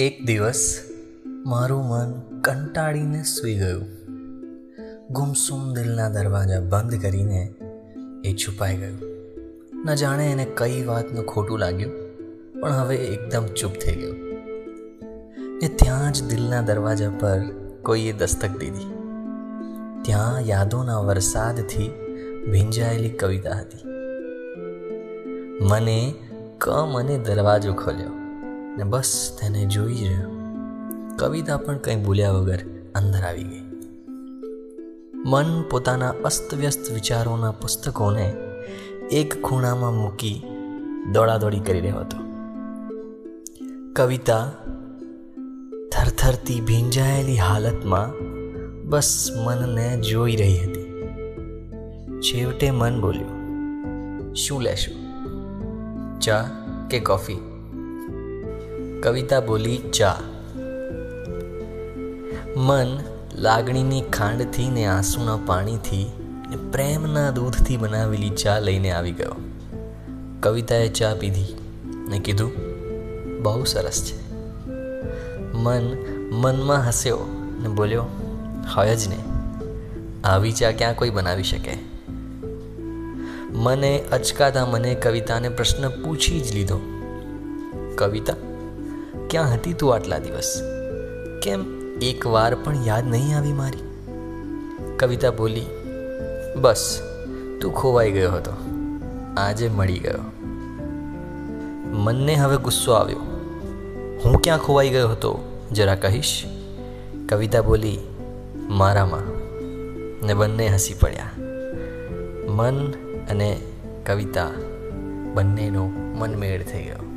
એક દિવસ મારું મન કંટાળીને સૂઈ ગયું. ગુમસુમ દિલના દરવાજા બંધ કરીને એ છુપાઈ ગયું. ન જાણે એને કઈ વાતનું ખોટું લાગ્યું, પણ હવે એકદમ ચૂપ થઈ ગયું. ને ત્યાં જ દિલના દરવાજા પર કોઈએ દસ્તક દીધી. ત્યાં યાદોના વરસાદથી ભીંજાયેલી કવિતા હતી. મને કમ અને દરવાજો ખોલ્યો. ને બસ તેને જોઈ રહ્યો. કવિતા પણ કંઈ બોલ્યા વગર અંદર આવી ગઈ. મન પોતાના અસ્તવ્યસ્ત વિચારોના પુસ્તકોને એક ખૂણામાં મૂકી દોડાદોડી કરી રહ્યો હતો. કવિતા થરથરતી ભીંજાયેલી હાલતમાં બસ મનને જોઈ રહી હતી. છેવટે મન બોલ્યું, શું લેશું? ચા કે કોફી? કવિતા બોલી, ચા. મન લાગણીની ખાંડથી ને આંસુના પાણીથી ને પ્રેમના દૂધથી બનાવેલી ચા લઈને આવી ગયો. કવિતાએ ચા પીધી ને કીધું, બહુ સરસ છે. મન મનમાં હસ્યો ને બોલ્યો, હોય જ ને. આવી ચા ક્યાં કોઈ બનાવી શકે? મને અચકાતા મને કવિતાને પ્રશ્ન પૂછી જ લીધો. કવિતા ક્યાં હતી તું આટલા દિવસ? કેમ એક વાર પણ યાદ નહીં આવી મારી? કવિતા બોલી, બસ, તું ખોવાઈ ગયો હતો. આજે મળી ગયો. મનને હવે ગુસ્સો આવ્યો. હું ક્યાં ખોવાઈ ગયો હતો, જરા કહીશ? કવિતા બોલી, મારામાં. ને બંને હસી પડ્યા. મન અને કવિતા બંનેનો મનમેળ થઈ ગયો.